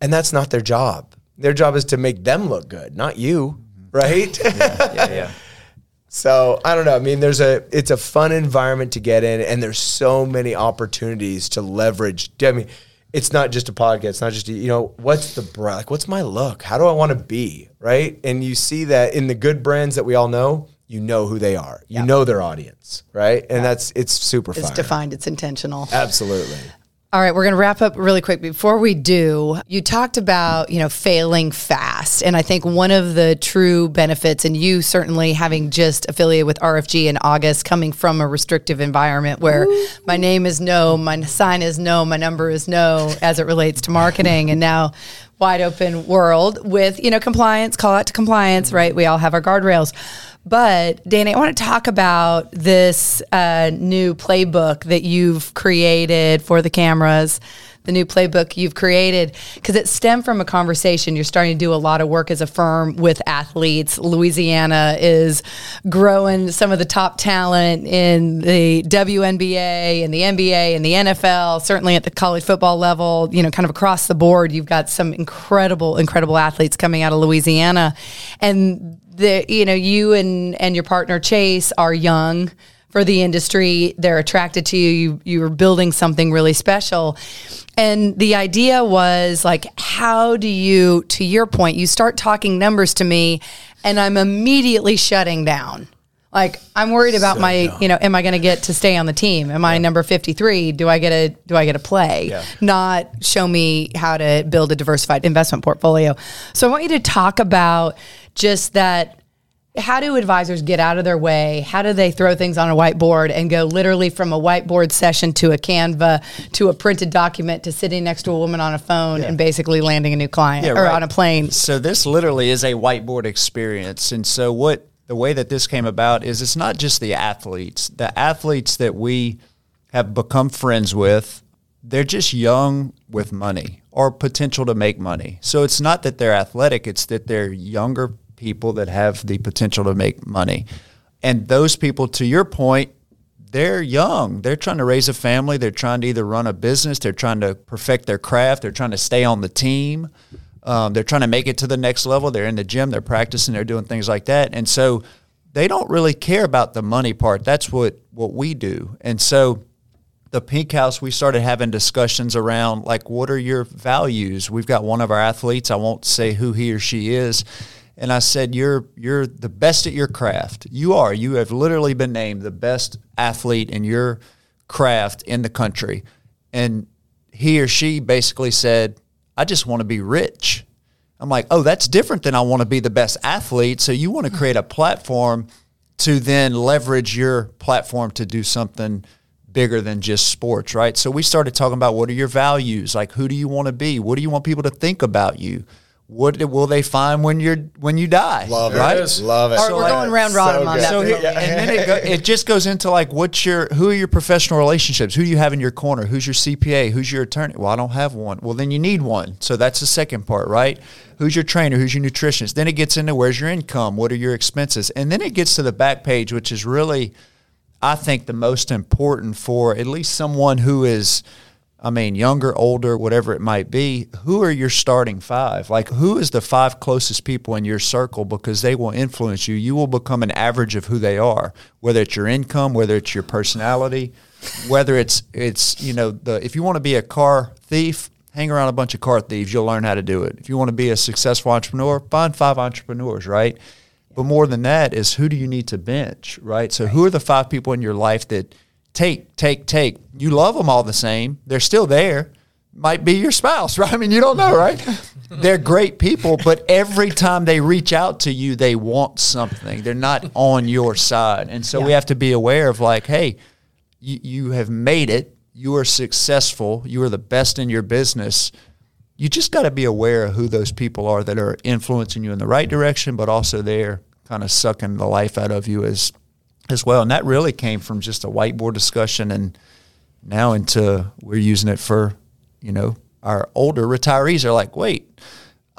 C: And that's not their job. Their job is to make them look good, not you, mm-hmm. right? [LAUGHS]
D: yeah, yeah.
C: So I don't know. I mean, there's a it's a fun environment to get in, and there's so many opportunities to leverage. I mean, it's not just a podcast. It's not just a, you know what's the brand like. What's my look? How do I want to be? Right? And you see that in the good brands that we all know. You know who they are. You know their audience, right? And that's it's super fun.
B: It's
C: fun.
B: defined. It's intentional.
C: Absolutely.
B: All right, we're going to wrap up really quick. Before we do, you talked about, you know, failing fast. And I think one of the true benefits, and you certainly having just affiliated with RFG in August, coming from a restrictive environment where my name is no, my sign is no, my number is no as it relates to marketing. and now wide open world with, you know, compliance, call out to compliance, right? We all have our guardrails. But Dany, I want to talk about this uh, new playbook that you've created for the cameras. The new playbook you've created because it stemmed from a conversation. You're starting to do a lot of work as a firm with athletes. Louisiana is growing some of the top talent in the WNBA and the NBA and the NFL. Certainly at the college football level, you know, kind of across the board, you've got some incredible, incredible athletes coming out of Louisiana, and the you know you and and your partner Chase are young for the industry. They're attracted to you. You you are building something really special. And the idea was like, how do you, to your point, you start talking numbers to me, and I'm immediately shutting down. Like I'm worried about my, you know, am I going to get to stay on the team? Am I number 53? Do I get a do I get a play?
D: Yeah.
B: Not show me how to build a diversified investment portfolio. So I want you to talk about just that how do advisors get out of their way? How do they throw things on a whiteboard and go literally from a whiteboard session to a Canva to a printed document to sitting next to a woman on a phone and basically landing a new client
D: Yeah,
B: or
D: right.
B: on a plane?
D: So this literally is a whiteboard experience. And so what the way that this came about is it's not just the athletes. The athletes that we have become friends with, they're just young with money or potential to make money. So it's not that they're athletic, it's that they're younger people that have the potential to make money. And those people to your point, they're young. They're trying to raise a family. They're trying to either run a business. They're trying to perfect their craft. They're trying to stay on the team. Um, they're trying to make it to the next level. They're in the gym. They're practicing. They're doing things like that. And so they don't really care about the money part. That's what what we do. And so the Pink House, we started having discussions around like, what are your values? We've got one of our athletes. I won't say who he or she is. And I said, you're you're the best at your craft. You are. You have literally been named the best athlete in your craft in the country. And he or she basically said, I just want to be rich. I'm like, oh, that's different than I want to be the best athlete. So you want to create a platform to then leverage your platform to do something bigger than just sports, right? So we started talking about what are your values? Like who do you want to be? What do you want people to think about you? What will they find when you're when you die?
C: Love it. Love it.
B: All right, we're going round robin on
C: good.
B: that.
D: So
B: one.
D: here, and then it, go, it just goes into like what's your who are your professional relationships? Who do you have in your corner? Who's your CPA? Who's your attorney? Well, I don't have one. Well, then you need one. So that's the second part, right? Who's your trainer? Who's your nutritionist? Then it gets into where's your income? What are your expenses? And then it gets to the back page, which is really, I think, the most important for at least someone who is. I mean, younger, older, whatever it might be, who are your starting five? Like, who is the five closest people in your circle because they will influence you? You will become an average of who they are, whether it's your income, whether it's your personality, whether it's, it's you know, the if you want to be a car thief, hang around a bunch of car thieves, you'll learn how to do it. If you want to be a successful entrepreneur, find five entrepreneurs, right? But more than that is who do you need to bench, right? So, who are the five people in your life that take, take, take. You love them all the same. They're still there. Might be your spouse, [LAUGHS] right? I mean, you don't know, right? [LAUGHS] They're great people, but every time they reach out to you, they want something. They're not on your side. And so we have to be aware of like, hey, you, you have made it. You are successful. You are the best in your business. You just got to be aware of who those people are that are influencing you in the right direction, but also they're kind of sucking the life out of you as as well. And that really came from just a whiteboard discussion and now into we're using it for, you know, our older retirees are like, wait,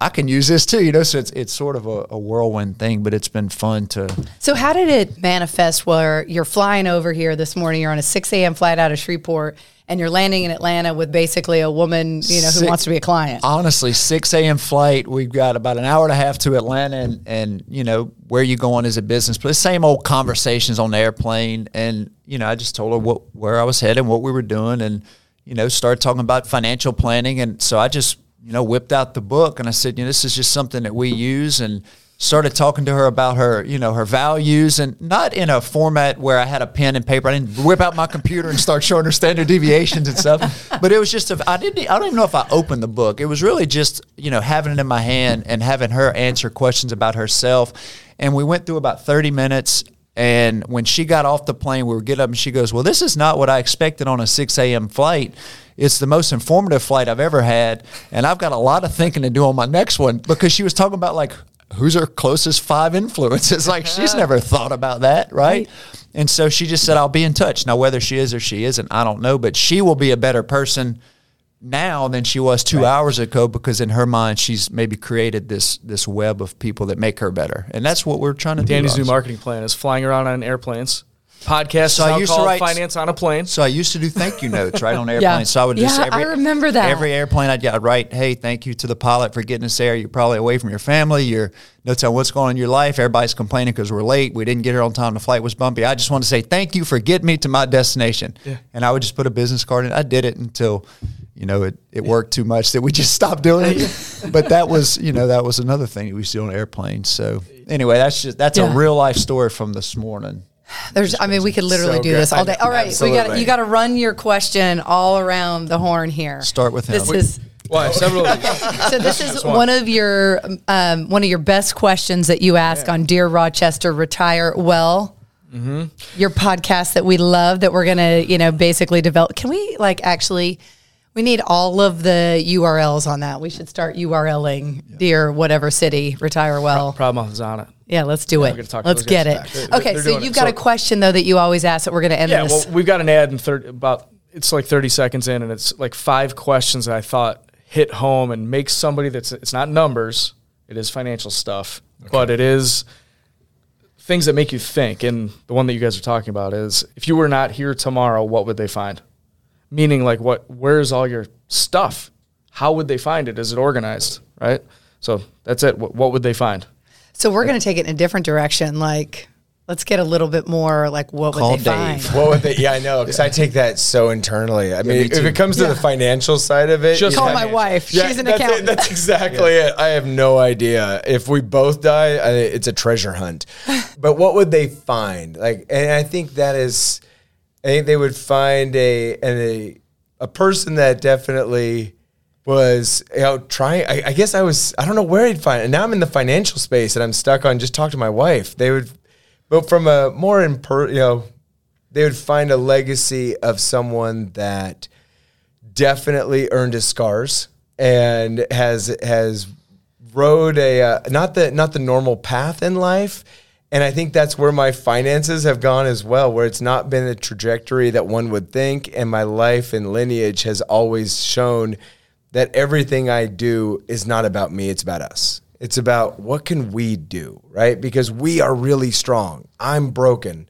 D: I can use this too, you know. So it's it's sort of a, a whirlwind thing, but it's been fun to.
B: So how did it manifest? Where you're flying over here this morning, you're on a 6 a.m. flight out of Shreveport, and you're landing in Atlanta with basically a woman, you know, who
D: Six-
B: wants to be a client.
D: Honestly, six a.m. flight. We've got about an hour and a half to Atlanta, and, and you know where you going as a business, but the same old conversations on the airplane. And you know, I just told her what where I was headed, what we were doing, and you know, started talking about financial planning. And so I just you know whipped out the book, and I said, you know, this is just something that we use, and started talking to her about her you know her values, and not in a format where I had a pen and paper. I didn't whip out my computer and start showing her standard deviations and stuff. But it was just a, I didn't I don't even know if I opened the book. It was really just you know having it in my hand and having her answer questions about herself. And we went through about thirty minutes. And when she got off the plane, we were get up and she goes, "Well, this is not what I expected on a 6 a.m. flight. It's the most informative flight I've ever had, and I've got a lot of thinking to do on my next one." Because she was talking about like who's her closest five influences. [LAUGHS] Like she's uh-huh. never thought about that, right? And so she just said, "I'll be in touch." Now, whether she is or she isn't, I don't know, but she will be a better person now than she was two hours ago because in her mind she's maybe created this this web of people that make her better, and that's what we're trying to do.
E: Dany's new marketing plan is flying around on airplanes. Podcast
D: So I used to write-
E: finance on a plane.
D: So I used to do thank you notes right on [LAUGHS] airplanes. So I would just
B: Yeah,
D: every,
B: I remember that.
D: every airplane I'd, get, I'd write, "Hey, thank you to the pilot for getting us there. You're probably away from your family. You're no telling what's going on in your life. Everybody's complaining because we're late. We didn't get here on time. The flight was bumpy. I just want to say thank you for getting me to my destination." And I would just put a business card in. I did it until. You know, it, it worked too much that we just stopped doing it. [LAUGHS] but that was, you know, that was another thing that we used to do on airplanes. So anyway, that's just that's
B: Yeah.
D: a real life story from this morning.
B: There's, I mean, we could literally
C: So
B: do
C: good.
B: this all day. All right, we got you got to run your question all around the horn here.
D: Start with
B: This
D: him.
B: is
E: Well, I have several
B: so. This is
E: one.
B: one of your um, one of your best questions that you ask on Dear Rochester Retire Well.
E: Mm-hmm.
B: Your podcast that we love that we're gonna you know basically develop. Can we like actually? We need all of the URLs on that. We should start URLing Dear whatever city Retire Well.
E: Problem is on it.
B: Yeah, let's do
E: we're
B: it.
E: talk
B: Let's get it.
E: back. They're-
B: okay,
E: they're
B: so you've
E: it.
B: got a question though that you always ask that we're going to end
E: Yeah,
B: this.
E: well, we've got an ad in third about it's like thirty seconds in, and it's like five questions that I thought hit home and make somebody that's it's not numbers, it is financial stuff, but it is things that make you think. And the one that you guys are talking about is if you were not here tomorrow, what would they find? Meaning, like, what? Where's all your stuff? How would they find it? Is it organized? Right. So that's it. What, what would they find?
B: So we're going to take it in a different direction. Like, let's get a little bit more like what
D: Call
B: would they
D: Dave.
B: find?
C: What would they? Yeah, I know because I take that so internally. I mean,
D: me
C: if it comes to
B: Yeah.
C: the financial side of it,
E: Just
C: you
B: Call my wife. She's an
C: that's it.
B: accountant.
C: That's exactly it. I have no idea. If we both die, I, it's a treasure hunt. [LAUGHS] but what would they find? Like, and I think that is, I think they would find a and a a person that definitely was you know trying. I, I guess I was. I don't know where he'd find. And now I'm in the financial space, and I'm stuck on just talk to my wife. They would, but from a more imper, you know, they would find a legacy of someone that definitely earned his scars and has has rode a uh, not the not the normal path in life and I think that's where my finances have gone as well where it's not been the trajectory that one would think and my life and lineage has always shown that everything I do is not about me it's about us it's about what can we do right because we are really strong I'm broken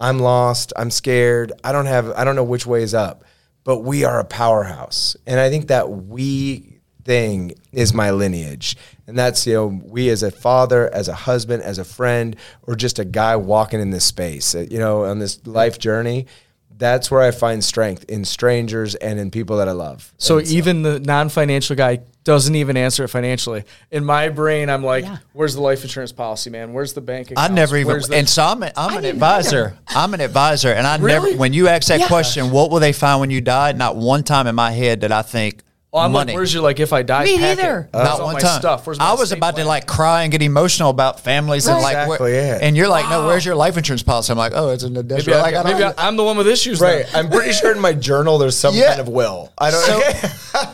C: I'm lost. I'm scared. I don't have. I don't know which way is up. But we are a powerhouse, and I think that we thing is my lineage, and that's you know we as a father, as a husband, as a friend, or just a guy walking in this space. You know, on this life journey. That's where I find strength in strangers and in people that I love.
E: So
C: And
E: even the non-financial guy doesn't even answer it financially. In my brain, I'm like,
B: Yeah.
E: "Where's the life insurance policy, man? Where's the bank?"
D: I never even,
E: Where's the-
D: and so I'm, a, I'm an
B: didn't
D: advisor. I'm an advisor, and I
E: Really?
D: never. When you ask that
B: Yeah.
D: question, what will they find when you die? Not one time in my head did I think
E: oh, I'm
D: money.
E: like, "Where's your like if I die?"
B: Me
E: packet?
B: neither.
E: Where's
D: not
E: all
D: one time.
E: Stuff. Where's my
D: I was
E: estate
D: about to like cry and get emotional about families and like,
C: Exactly
D: where-
C: it.
D: and you're like, no, where's your life insurance policy? I'm like, oh, it's in the
E: Maybe,
D: desert. like, I,
E: maybe I, am the one with issues.
C: Right.
E: then.
C: I'm pretty sure in my journal there's some
D: Yeah.
C: kind of will. I don't
D: So-
C: know. [LAUGHS]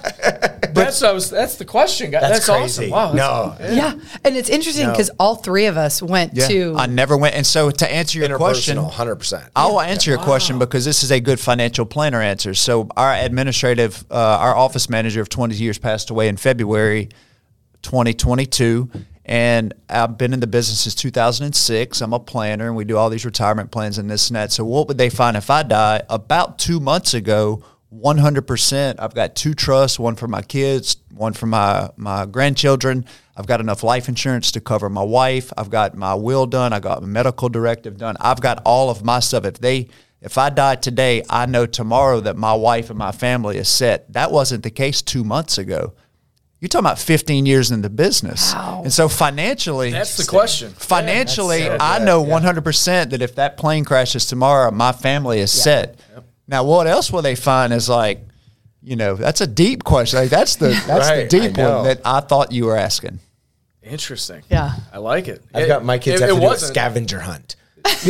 D: but
E: that's what I was, that's the question. guys.
C: That's,
E: That's,
C: crazy.
E: awesome. Wow.
C: no,
B: Yeah, and it's interesting
C: No.
B: because all three of us went to.
D: I never went. And so to answer your question,
C: hundred percent.
D: I will answer your question because this is a good financial planner answer. So our administrative, uh, our office manager of 20 years passed away in February 2022. And I've been in the business since 2006. I'm a planner and we do all these retirement plans and this and that. So what would they find if I die? About two months ago, 100%. I've got two trusts, one for my kids, one for my, my grandchildren. I've got enough life insurance to cover my wife. I've got my will done. I got my medical directive done. I've got all of my stuff. If they, if I die today, I know tomorrow that my wife and my family is set. That wasn't the case two months ago. You're talking about 15 years in the business. And so financially,
E: That's the question.
D: financially,
C: so
D: I
C: good,
D: know 100% that if that plane crashes tomorrow, my family is set. Now, what else will they find is like, you know, that's a deep question. Like that's the [LAUGHS] that's
C: Right,
D: the deep one that I thought you were asking.
E: Interesting.
B: Yeah.
E: I like it.
C: I've
E: It-
C: got my kids
E: it-
C: have
E: it
C: to do a
E: wasn't-
C: scavenger hunt. [LAUGHS]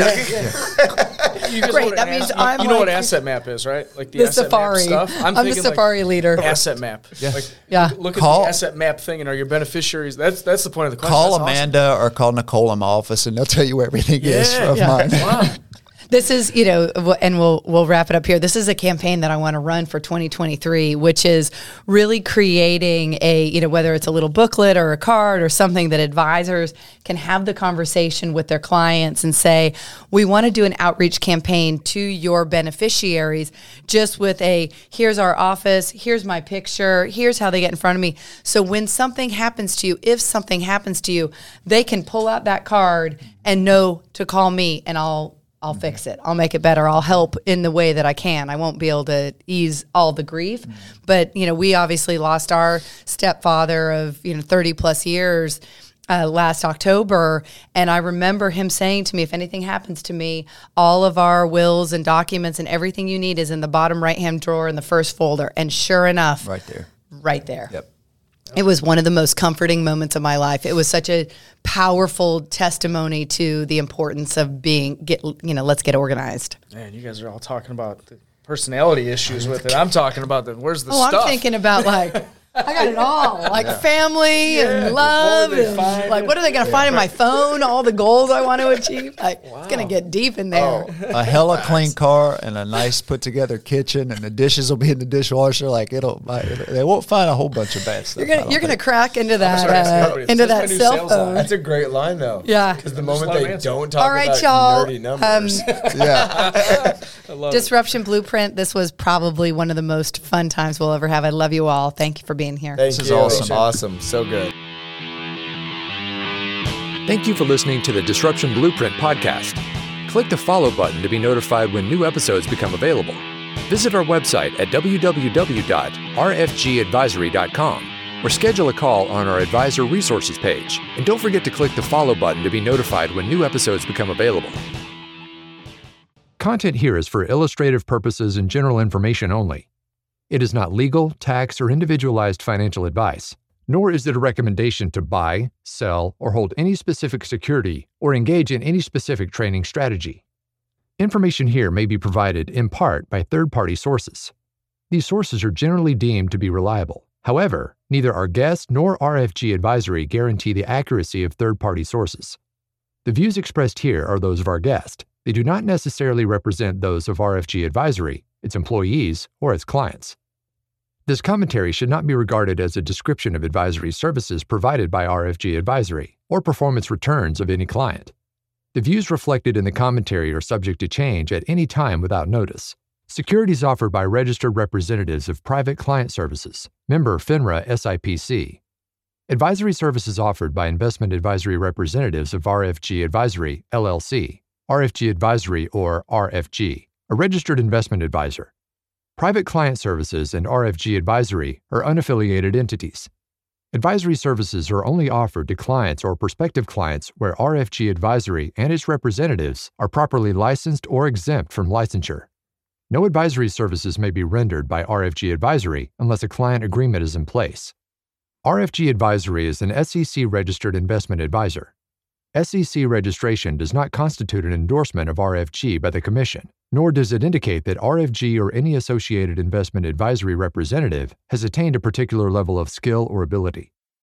E: You guys
B: Great,
E: know what
B: that means
E: asset-
B: I'm
E: You know what asset map is, right? Like the,
B: the
E: asset
B: safari.
E: map stuff.
B: I'm, the
E: thinking, like,
B: safari leader.
E: asset map.
D: Yeah.
E: Like,
B: Yeah.
E: Look at the asset map thing, and are your beneficiaries? That's that's the point of the question.
D: Call
E: That's awesome.
D: Amanda or call Nicole in my office, and they'll tell you where everything is of
E: Yeah.
D: mine.
E: Wow. [LAUGHS]
B: This is, you know, and we'll we'll wrap it up here. This is a campaign that I want to run for 2023, which is really creating a, you know, whether it's a little booklet or a card or something that advisors can have the conversation with their clients and say, we want to do an outreach campaign to your beneficiaries, just with a here's our office, here's my picture, here's how they get in front of me. So when something happens to you, if something happens to you, they can pull out that card and know to call me, and I'll I'll fix it. I'll make it better. I'll help in the way that I can. I won't be able to ease all the grief, but you know, we obviously lost our stepfather of you know 30 plus years uh, last October, and I remember him saying to me, "If anything happens to me, all of our wills and documents and everything you need is in the bottom right hand drawer in the first folder." And sure enough,
D: Right there.
B: right there.
D: Yep.
B: It was one of the most comforting moments of my life. It was such a powerful testimony to the importance of being get you know, let's get organized.
E: Man, you guys are all talking about the personality issues with it. I'm talking about the where's the
B: Oh,
E: stuff.
B: I'm thinking about like [LAUGHS] I got it all, [LAUGHS] like family and love, and
E: find?
B: like what are they going to find in my phone? All the goals I want to [LAUGHS] achieve. Like it's going to get deep in there.
D: A hella clean car and a nice put together kitchen, and the dishes will be in the dishwasher. Like it'll, they won't find a whole bunch of bad stuff.
B: You're gonna you're gonna crack into that
E: sorry,
B: uh, into
E: just
B: that cell
E: sales line.
B: phone.
C: That's a great line, though.
B: Yeah.
C: Because the moment they
E: answer.
C: don't talk
B: All right,
C: about
B: y'all.
C: nerdy numbers.
B: Um, [LAUGHS]
D: Yeah.
B: Disruption Blueprint. This was probably one of the most fun times we'll ever have. I love you all. Thank you for being here.
C: Thank
D: This is awesome.
C: Awesome. So good.
A: Thank you for listening to the Disruption Blueprint podcast. Click the follow button to be notified when new episodes become available. Visit our website at www.rfgadvisory.com or schedule a call on our advisor resources page. And don't forget to click the follow button to be notified when new episodes become available. Content here is for illustrative purposes and general information only. It is not legal, tax, or individualized financial advice, nor is it a recommendation to buy, sell, or hold any specific security or engage in any specific trading strategy. Information here may be provided in part by third party sources. These sources are generally deemed to be reliable. However, neither our guest nor RFG advisory guarantee the accuracy of third party sources. The views expressed here are those of our guest. They do not necessarily represent those of RFG Advisory, its employees, or its clients. This commentary should not be regarded as a description of advisory services provided by RFG Advisory or performance returns of any client. The views reflected in the commentary are subject to change at any time without notice. Securities offered by registered representatives of Private Client Services, member FINRA SIPC. Advisory services offered by investment advisory representatives of RFG Advisory, LLC, RFG Advisory or RFG, a registered investment advisor. Private Client Services and RFG Advisory are unaffiliated entities. Advisory services are only offered to clients or prospective clients where RFG Advisory and its representatives are properly licensed or exempt from licensure. No advisory services may be rendered by RFG Advisory unless a client agreement is in place. RFG Advisory is an SEC registered investment advisor. SEC registration does not constitute an endorsement of RFG by the Commission, nor does it indicate that RFG or any associated investment advisory representative has attained a particular level of skill or ability.